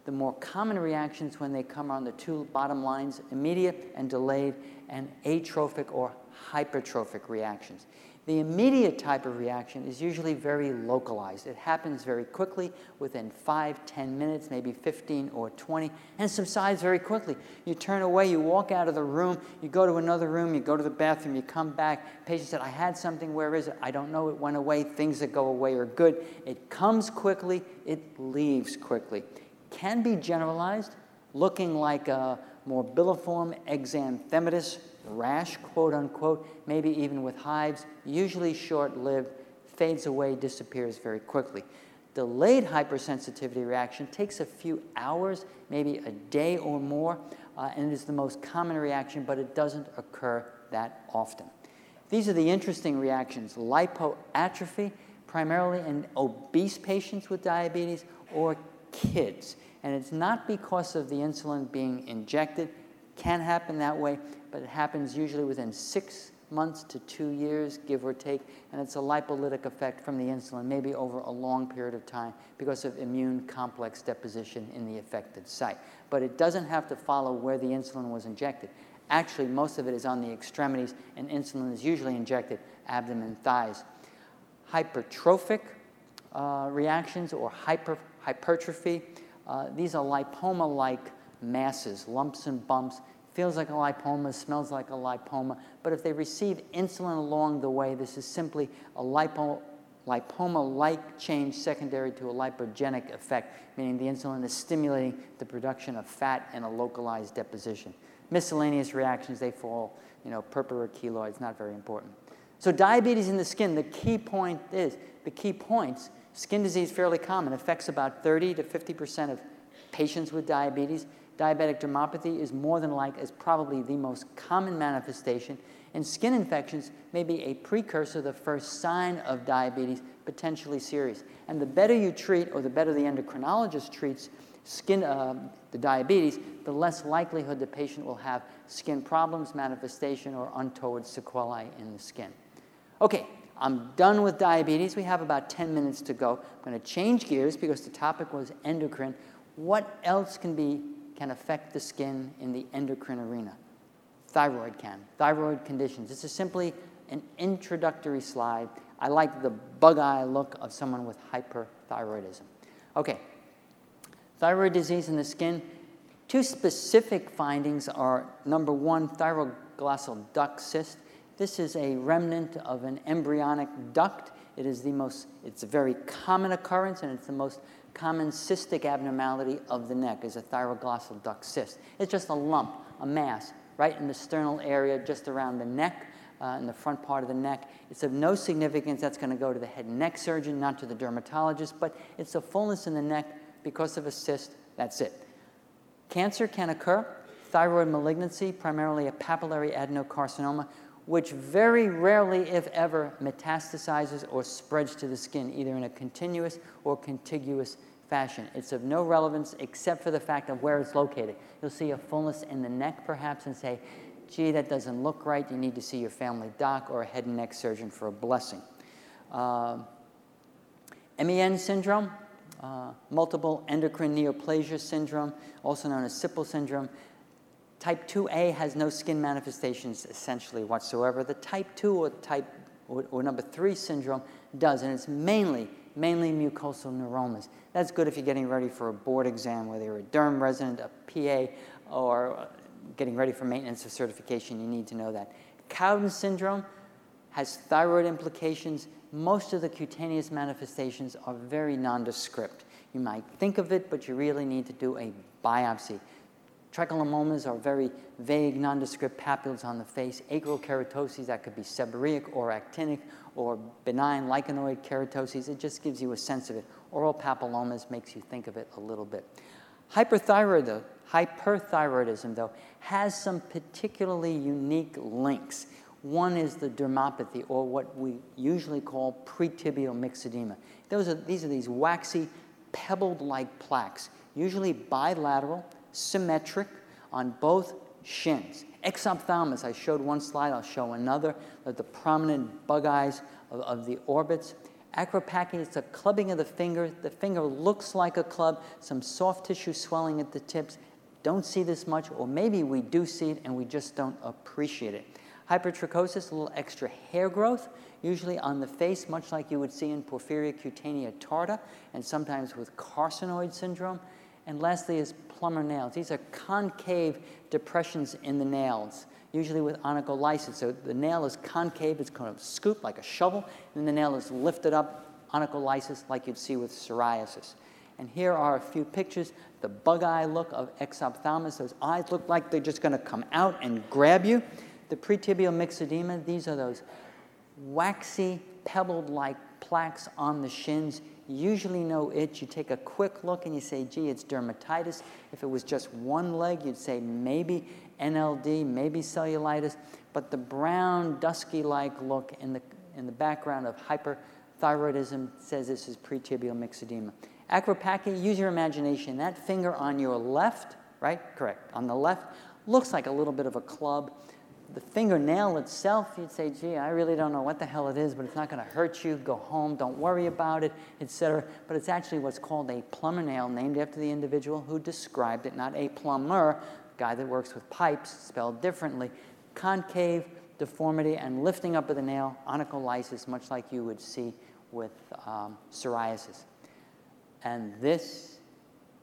The more common reactions when they come on the two bottom lines, immediate and delayed, and atrophic or hypertrophic reactions. The immediate type of reaction is usually very localized. It happens very quickly, within 5, 10 minutes, maybe 15 or 20, and subsides very quickly. You turn away, you walk out of the room, you go to another room, you go to the bathroom, you come back. Patient said, I had something, where is it? I don't know, it went away. Things that go away are good. It comes quickly, it leaves quickly. Can be generalized, looking like a morbilliform exanthematous rash, quote unquote, maybe even with hives, usually short lived, fades away, disappears very quickly. Delayed hypersensitivity reaction takes a few hours, maybe a day or more, uh, and it is the most common reaction, but it doesn't occur that often. These are the interesting reactions lipoatrophy, primarily in obese patients with diabetes or kids. And it's not because of the insulin being injected, can happen that way, but it happens usually within six months to two years, give or take, and it's a lipolytic effect from the insulin, maybe over a long period of time because of immune complex deposition in the affected site. But it doesn't have to follow where the insulin was injected. Actually, most of it is on the extremities, and insulin is usually injected abdomen, thighs. Hypertrophic uh, reactions or hyper, hypertrophy, uh, these are lipoma like masses, lumps and bumps. Feels like a lipoma, smells like a lipoma, but if they receive insulin along the way, this is simply a lipo, lipoma-like change secondary to a lipogenic effect, meaning the insulin is stimulating the production of fat in a localized deposition. Miscellaneous reactions, they fall, you know, per kilo, not very important. So diabetes in the skin, the key point is, the key points, skin disease fairly common, affects about 30 to 50% of patients with diabetes. Diabetic dermopathy is more than like, is probably the most common manifestation. And skin infections may be a precursor, the first sign of diabetes, potentially serious. And the better you treat, or the better the endocrinologist treats skin, uh, the diabetes, the less likelihood the patient will have skin problems, manifestation, or untoward sequelae in the skin. Okay, I'm done with diabetes. We have about 10 minutes to go. I'm going to change gears because the topic was endocrine. What else can be can affect the skin in the endocrine arena? Thyroid can. Thyroid conditions. This is simply an introductory slide. I like the bug eye look of someone with hyperthyroidism. Okay. Thyroid disease in the skin. Two specific findings are number one, thyroglossal duct cyst. This is a remnant of an embryonic duct. It is the most, it's a very common occurrence and it's the most common cystic abnormality of the neck is a thyroglossal duct cyst. It's just a lump, a mass, right in the sternal area, just around the neck, uh, in the front part of the neck. It's of no significance. That's going to go to the head and neck surgeon, not to the dermatologist, but it's a fullness in the neck because of a cyst. That's it. Cancer can occur. Thyroid malignancy, primarily a papillary adenocarcinoma, which very rarely, if ever, metastasizes or spreads to the skin, either in a continuous or contiguous fashion. It's of no relevance except for the fact of where it's located. You'll see a fullness in the neck, perhaps, and say, gee, that doesn't look right. You need to see your family doc or a head and neck surgeon for a blessing. Uh, MEN syndrome, uh, multiple endocrine neoplasia syndrome, also known as Sipple syndrome, Type 2A has no skin manifestations essentially whatsoever. The type 2 or type or, or, number 3 syndrome does, and it's mainly mainly mucosal neuromas. That's good if you're getting ready for a board exam, whether you're a derm resident, a PA, or getting ready for maintenance or certification. You need to know that. Cowden syndrome has thyroid implications. Most of the cutaneous manifestations are very nondescript. You might think of it, but you really need to do a biopsy. Trichilemmomas are very vague, nondescript papules on the face. Acrokeratoses, that could be seborrheic or actinic or benign lichenoid keratoses. It just gives you a sense of it. Oral papillomas makes you think of it a little bit. Hyperthyroid, hyperthyroidism, though, has some particularly unique links. One is the dermopathy, or what we usually call pretibial myxedema. Those are, these are these waxy, pebbled like plaques, usually bilateral symmetric on both shins. Exophthalmos, I showed one slide, I'll show another, the prominent bug eyes of, of the orbits. Acropachy, it's a clubbing of the finger. The finger looks like a club, some soft tissue swelling at the tips. Don't see this much, or maybe we do see it and we just don't appreciate it. Hypertrichosis, a little extra hair growth, usually on the face, much like you would see in porphyria cutanea tarda, and sometimes with carcinoid syndrome. And lastly is Plummer nails. These are concave depressions in the nails, usually with onycholysis. So the nail is concave, it's kind of scooped like a shovel, and the nail is lifted up, onycholysis, like you'd see with psoriasis. And here are a few pictures. The bug eye look of exophthalmos. Those eyes look like they're just going to come out and grab you. The pretibial myxedema, these are those waxy, pebbled like plaques on the shins, usually no itch. You take a quick look and you say, gee, it's dermatitis. If it was just one leg, you'd say maybe NLD, maybe cellulitis. But the brown, dusky like look in the, in the background of hyperthyroidism says this is pretibial myxedema. Acropachy, use your imagination. That finger on your left, right? Correct. On the left, looks like a little bit of a club the fingernail itself, you'd say, gee, I really don't know what the hell it is, but it's not going to hurt you. Go home, don't worry about it, etc. But it's actually what's called a Plummer nail, named after the individual who described it, not a plumber, guy that works with pipes, spelled differently. Concave deformity and lifting up of the nail, onycholysis, much like you would see with um, psoriasis. And this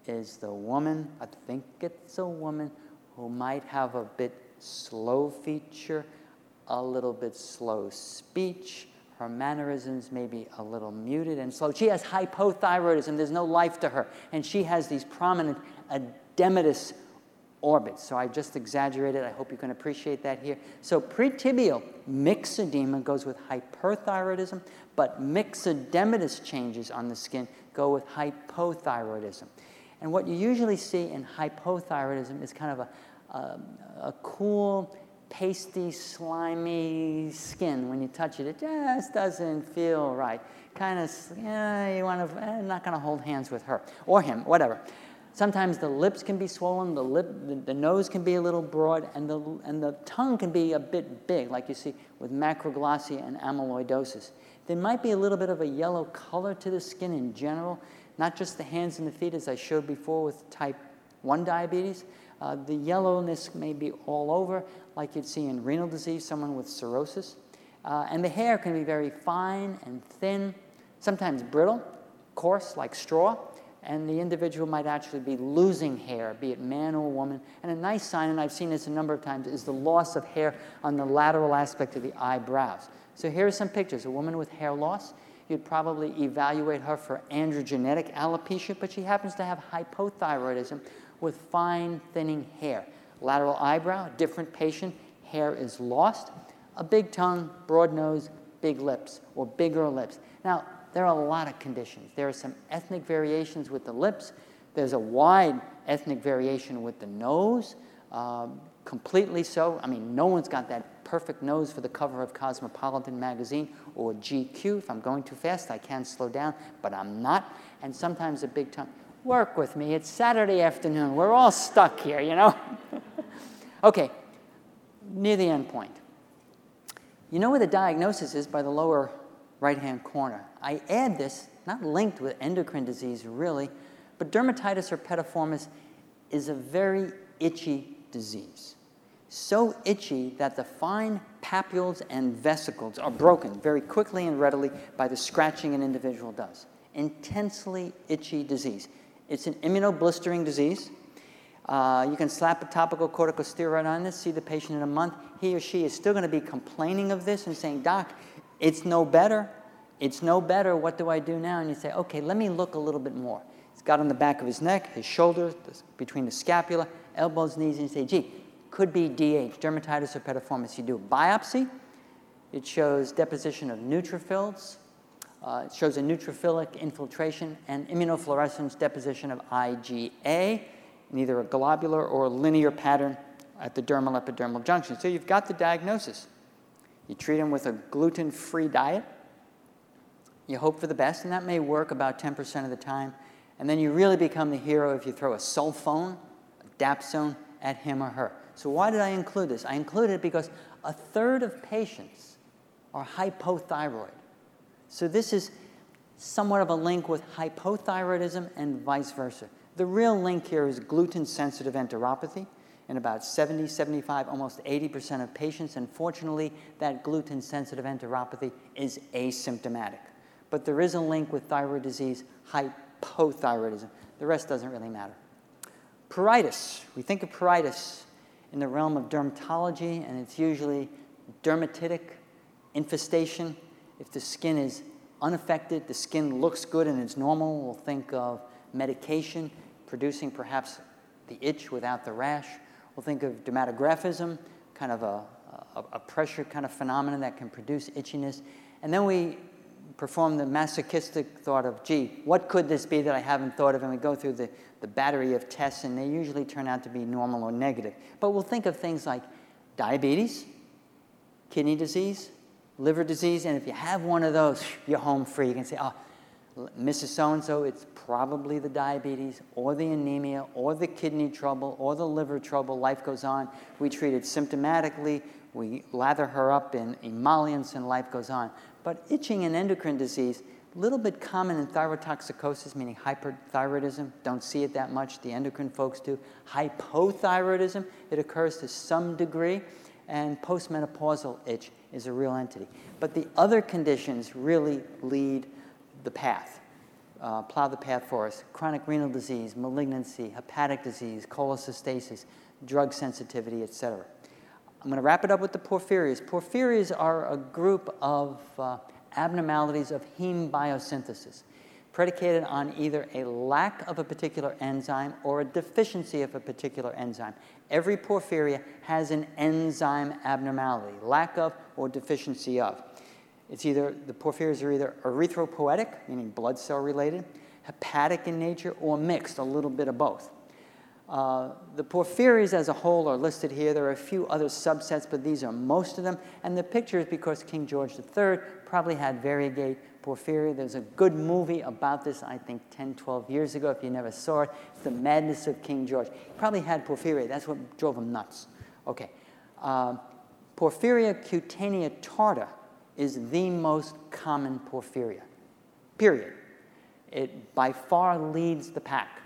is the woman, I think it's a woman, who might have a bit slow feature, a little bit slow speech. Her mannerisms may be a little muted and slow. She has hypothyroidism. There's no life to her. And she has these prominent edematous orbits. So I just exaggerated. I hope you can appreciate that here. So pretibial myxedema goes with hyperthyroidism, but myxedematous changes on the skin go with hypothyroidism. And what you usually see in hypothyroidism is kind of a, a, a cool, pasty, slimy skin. When you touch it, it just doesn't feel right. Kind of, yeah, you want to, eh, not going to hold hands with her or him, whatever. Sometimes the lips can be swollen, the, lip, the, the, nose can be a little broad, and the, and the tongue can be a bit big, like you see with macroglossia and amyloidosis. There might be a little bit of a yellow color to the skin in general, not just the hands and the feet, as I showed before with type 1 diabetes, uh, the yellowness may be all over, like you'd see in renal disease, someone with cirrhosis. Uh, and the hair can be very fine and thin, sometimes brittle, coarse, like straw. And the individual might actually be losing hair, be it man or woman. And a nice sign, and I've seen this a number of times, is the loss of hair on the lateral aspect of the eyebrows. So here are some pictures. A woman with hair loss. You'd probably evaluate her for androgenetic alopecia, but she happens to have hypothyroidism, with fine thinning hair. Lateral eyebrow, different patient, hair is lost. A big tongue, broad nose, big lips, or bigger lips. Now, there are a lot of conditions. There are some ethnic variations with the lips. There's a wide ethnic variation with the nose, um, completely so. I mean, no one's got that perfect nose for the cover of Cosmopolitan magazine or GQ. If I'm going too fast, I can slow down, but I'm not. And sometimes a big tongue. Work with me. It's Saturday afternoon. We're all stuck here, you know? okay, near the end point. You know where the diagnosis is by the lower right hand corner. I add this, not linked with endocrine disease really, but dermatitis or herpetiformis is a very itchy disease. So itchy that the fine papules and vesicles are broken very quickly and readily by the scratching an individual does. Intensely itchy disease. It's an immunoblistering disease. Uh, you can slap a topical corticosteroid on this, see the patient in a month. He or she is still going to be complaining of this and saying, Doc, it's no better. It's no better. What do I do now? And you say, okay, let me look a little bit more. It's got on the back of his neck, his shoulders, between the scapula, elbows, knees, and you say, gee, could be DH, dermatitis or herpetiformis. You do a biopsy. It shows deposition of neutrophils, uh, it shows a neutrophilic infiltration and immunofluorescence deposition of IgA in either a globular or a linear pattern at the dermal epidermal junction. So you've got the diagnosis. You treat them with a gluten free diet. You hope for the best, and that may work about 10% of the time. And then you really become the hero if you throw a sulfone, a dapsone at him or her. So, why did I include this? I included it because a third of patients are hypothyroid. So this is somewhat of a link with hypothyroidism and vice versa. The real link here is gluten sensitive enteropathy in about 70, 75, almost 80% of patients. Unfortunately, that gluten sensitive enteropathy is asymptomatic. But there is a link with thyroid disease, hypothyroidism. The rest doesn't really matter. Pruritus. We think of pruritus in the realm of dermatology, and it's usually dermatitic infestation if the skin is unaffected, the skin looks good and it's normal, we'll think of medication producing perhaps the itch without the rash. We'll think of dermatographism, kind of a, a, a pressure kind of phenomenon that can produce itchiness. And then we perform the masochistic thought of, gee, what could this be that I haven't thought of? And we go through the, the battery of tests, and they usually turn out to be normal or negative. But we'll think of things like diabetes, kidney disease, liver disease, and if you have one of those, you're home free. You can say, oh, Mrs. So and so, it's probably the diabetes or the anemia or the kidney trouble or the liver trouble. Life goes on. We treat it symptomatically. We lather her up in emollients and life goes on. But itching and endocrine disease, a little bit common in thyrotoxicosis, meaning hyperthyroidism. Don't see it that much. The endocrine folks do. Hypothyroidism, it occurs to some degree. And postmenopausal itch is a real entity. But the other conditions really lead the path, uh, plow the path for us. Chronic renal disease, malignancy, hepatic disease, cholecystasis, drug sensitivity, etc. I'm going to wrap it up with the porphyrias. Porphyrias are a group of uh, abnormalities of heme biosynthesis predicated on either a lack of a particular enzyme or a deficiency of a particular enzyme. Every porphyria has an enzyme abnormality, lack of or deficiency of. It's either, the porphyrias are either erythropoietic, meaning blood cell related, hepatic in nature, or mixed, a little bit of both. Uh, the porphyrias as a whole are listed here. There are a few other subsets, but these are most of them. And the picture is because King George III probably had variegate porphyria. There's a good movie about this, I think 10, 12 years ago, if you never saw it. It's The Madness of King George. He probably had porphyria. That's what drove him nuts. Okay. Uh, porphyria cutanea tarda is the most common porphyria, period. It by far leads the pack.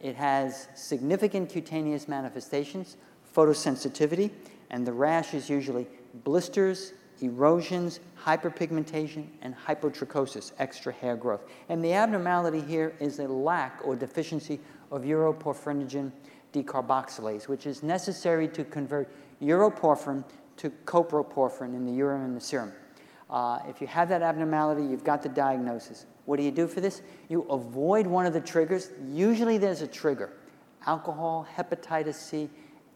It has significant cutaneous manifestations, photosensitivity, and the rash is usually blisters, erosions, hyperpigmentation, and hypotrichosis, extra hair growth. And the abnormality here is a lack or deficiency of uroporphyrinogen decarboxylase, which is necessary to convert uroporphyrin to coproporphyrin in the urine and the serum. Uh, if you have that abnormality, you've got the diagnosis. What do you do for this? You avoid one of the triggers. Usually there's a trigger alcohol, hepatitis C,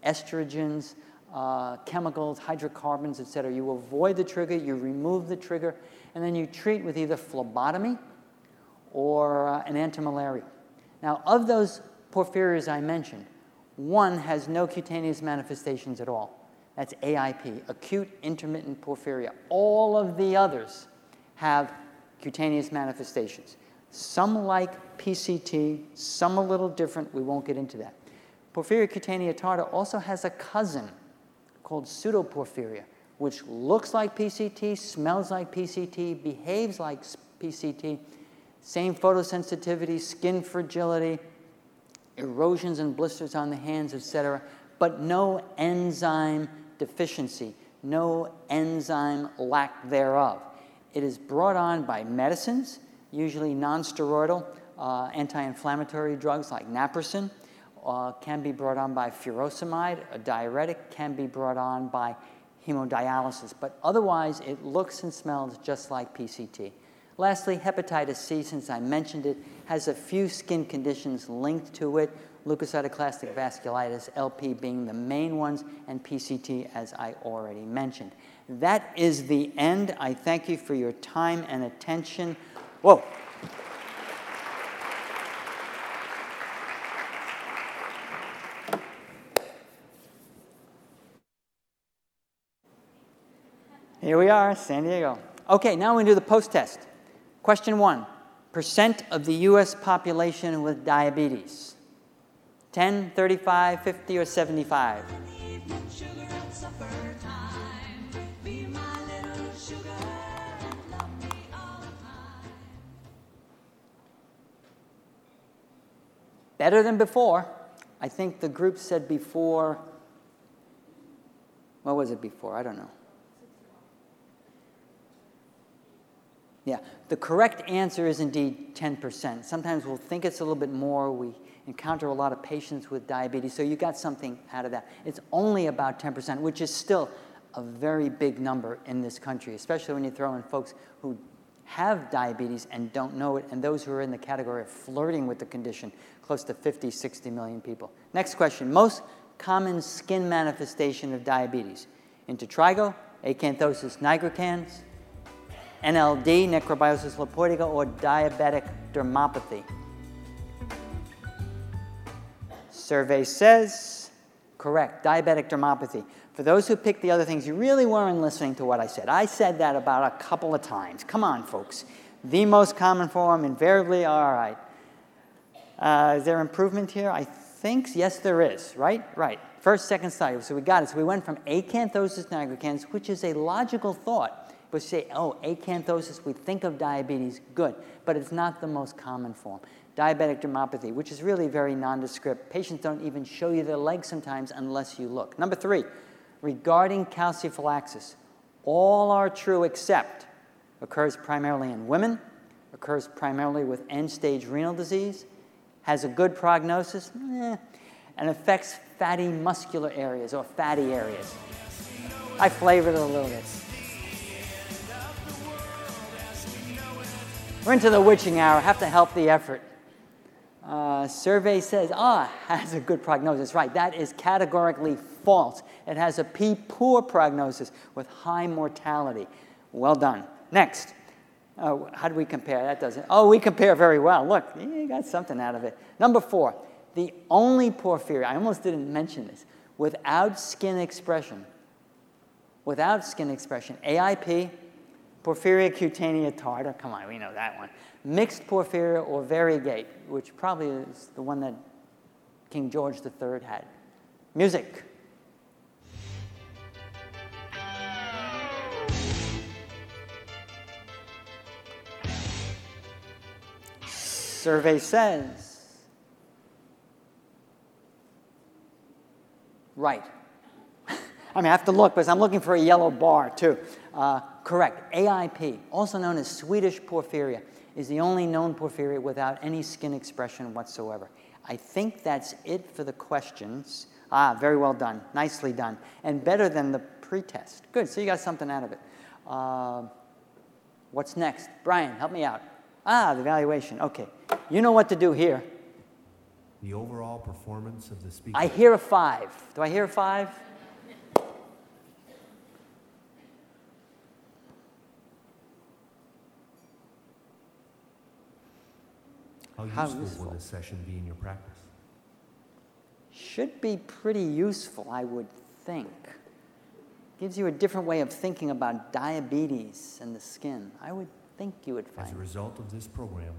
estrogens, uh, chemicals, hydrocarbons, etc. You avoid the trigger, you remove the trigger, and then you treat with either phlebotomy or uh, an antimalarial. Now, of those porphyrias I mentioned, one has no cutaneous manifestations at all. That's AIP, acute intermittent porphyria. All of the others have cutaneous manifestations. Some like PCT, some a little different. We won't get into that. Porphyria cutanea tarda also has a cousin called pseudoporphyria, which looks like PCT, smells like PCT, behaves like PCT, same photosensitivity, skin fragility, erosions and blisters on the hands, etc., but no enzyme deficiency, no enzyme lack thereof. It is brought on by medicines, usually nonsteroidal uh, anti-inflammatory drugs like naproxen, uh, can be brought on by furosemide, a diuretic, can be brought on by hemodialysis, but otherwise it looks and smells just like PCT. Lastly, hepatitis C, since I mentioned it, has a few skin conditions linked to it leukocytoclastic vasculitis, LP being the main ones, and PCT, as I already mentioned. That is the end. I thank you for your time and attention. Whoa. Here we are, San Diego. Okay, now we do the post test. Question one Percent of the US population with diabetes. 10, 35, 50, or 75? Better than before. I think the group said before, what was it before? I don't know. Yeah, the correct answer is indeed 10%. Sometimes we'll think it's a little bit more. We encounter a lot of patients with diabetes, so you got something out of that. It's only about 10%, which is still a very big number in this country, especially when you throw in folks who have diabetes and don't know it, and those who are in the category of flirting with the condition, close to 50, 60 million people. Next question Most common skin manifestation of diabetes intertrigo, acanthosis nigricans, NLD, necrobiosis lipoidica, or diabetic dermopathy. Survey says, correct, diabetic dermopathy. For those who picked the other things, you really weren't listening to what I said. I said that about a couple of times. Come on, folks. The most common form, invariably, all right. Uh, is there improvement here? I think, yes, there is, right? Right. First, second study. So we got it. So we went from acanthosis nigricans, which is a logical thought. We say, oh, acanthosis, we think of diabetes, good, but it's not the most common form. Diabetic dermopathy, which is really very nondescript. Patients don't even show you their legs sometimes unless you look. Number three, regarding calciphylaxis, all are true except occurs primarily in women, occurs primarily with end stage renal disease, has a good prognosis, eh, and affects fatty muscular areas or fatty areas. I flavored it a little bit. We're into the witching hour, have to help the effort. Uh, survey says, ah, has a good prognosis. Right, that is categorically false. It has a P poor prognosis with high mortality. Well done. Next. Uh, how do we compare? That doesn't. Oh, we compare very well. Look, you got something out of it. Number four, the only porphyria, I almost didn't mention this, without skin expression. Without skin expression. AIP, porphyria cutanea tarda, come on, we know that one. Mixed porphyria or variegate, which probably is the one that King George III had. Music. survey says. Right. I mean, I have to look because I'm looking for a yellow bar too. Uh, correct. AIP, also known as Swedish porphyria, is the only known porphyria without any skin expression whatsoever. I think that's it for the questions. Ah, very well done. Nicely done. And better than the pretest. Good. So you got something out of it. Uh, what's next? Brian, help me out. Ah, the evaluation. Okay. You know what to do here. The overall performance of the speaker. I hear a five. Do I hear a five? How useful, How useful will this session be in your practice? Should be pretty useful, I would think. Gives you a different way of thinking about diabetes and the skin. I would think you would find. As a result of this program,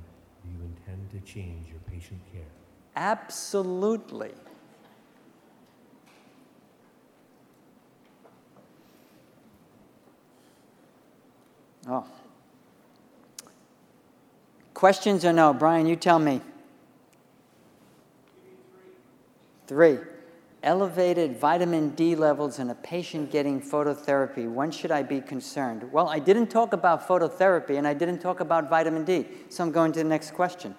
do you intend to change your patient care? Absolutely. Oh. Questions or no? Brian, you tell me. Three elevated vitamin D levels in a patient getting phototherapy, when should I be concerned? Well, I didn't talk about phototherapy and I didn't talk about vitamin D, so I'm going to the next question.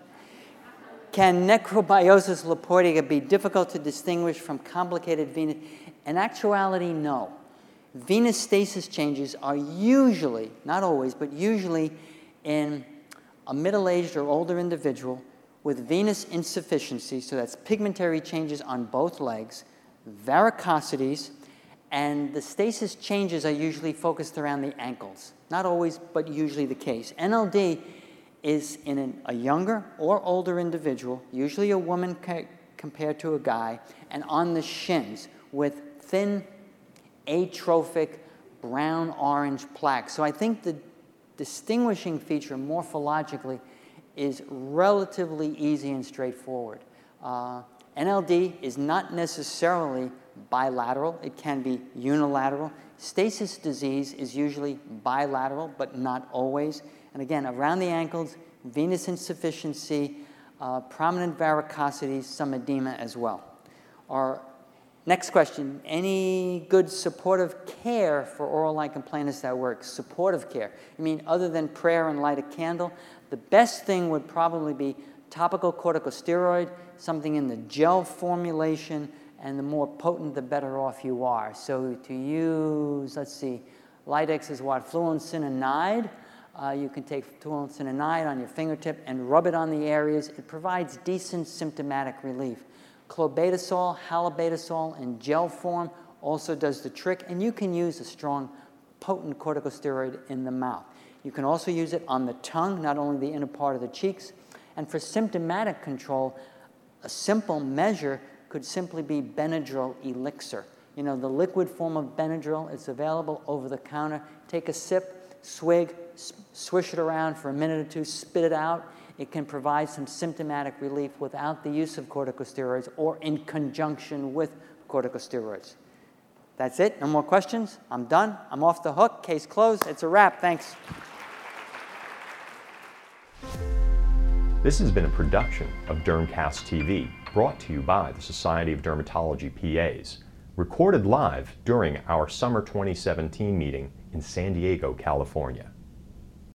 Can necrobiosis lipoidica be difficult to distinguish from complicated venous? In actuality, no. Venous stasis changes are usually, not always, but usually in a middle aged or older individual with venous insufficiency, so that's pigmentary changes on both legs, varicosities, and the stasis changes are usually focused around the ankles. Not always, but usually the case. NLD is in an, a younger or older individual, usually a woman ca- compared to a guy, and on the shins with thin, atrophic, brown orange plaques. So I think the distinguishing feature morphologically is relatively easy and straightforward. Uh, NLD is not necessarily bilateral, it can be unilateral. Stasis disease is usually bilateral, but not always. And again, around the ankles, venous insufficiency, uh, prominent varicosities, some edema as well. Our next question Any good supportive care for oral lichen planus that works? Supportive care. I mean, other than prayer and light a candle, the best thing would probably be topical corticosteroid, something in the gel formulation, and the more potent, the better off you are. So to use, let's see, Lidex is what? Fluocinolone. Uh, you can take fluocinolone on your fingertip and rub it on the areas. It provides decent symptomatic relief. Clobetasol, halobetasol in gel form, also does the trick, and you can use a strong, potent corticosteroid in the mouth. You can also use it on the tongue, not only the inner part of the cheeks. And for symptomatic control, a simple measure could simply be Benadryl elixir. You know, the liquid form of Benadryl is available over the counter. Take a sip, swig, swish it around for a minute or two, spit it out. It can provide some symptomatic relief without the use of corticosteroids or in conjunction with corticosteroids. That's it. No more questions. I'm done. I'm off the hook. Case closed. It's a wrap. Thanks. This has been a production of Dermcast TV, brought to you by the Society of Dermatology PAs, recorded live during our summer 2017 meeting in San Diego, California.